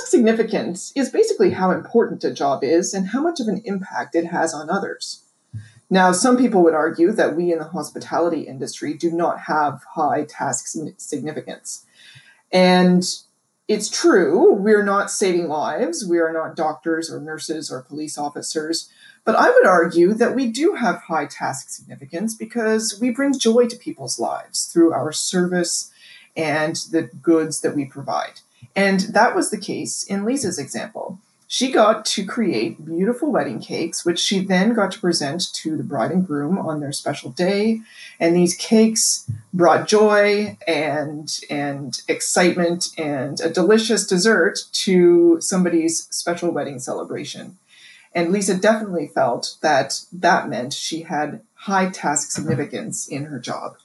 Task significance is basically how important a job is and how much of an impact it has on others. Now, some people would argue that we in the hospitality industry do not have high task significance. And it's true, we're not saving lives, we are not doctors or nurses or police officers, but I would argue that we do have high task significance because we bring joy to people's lives through our service and the goods that we provide. And that was the case in Lisa's example. She got to create beautiful wedding cakes, which she then got to present to the bride and groom on their special day. And these cakes brought joy and and excitement and a delicious dessert to somebody's special wedding celebration. And Lisa definitely felt that that meant she had high task significance in her job.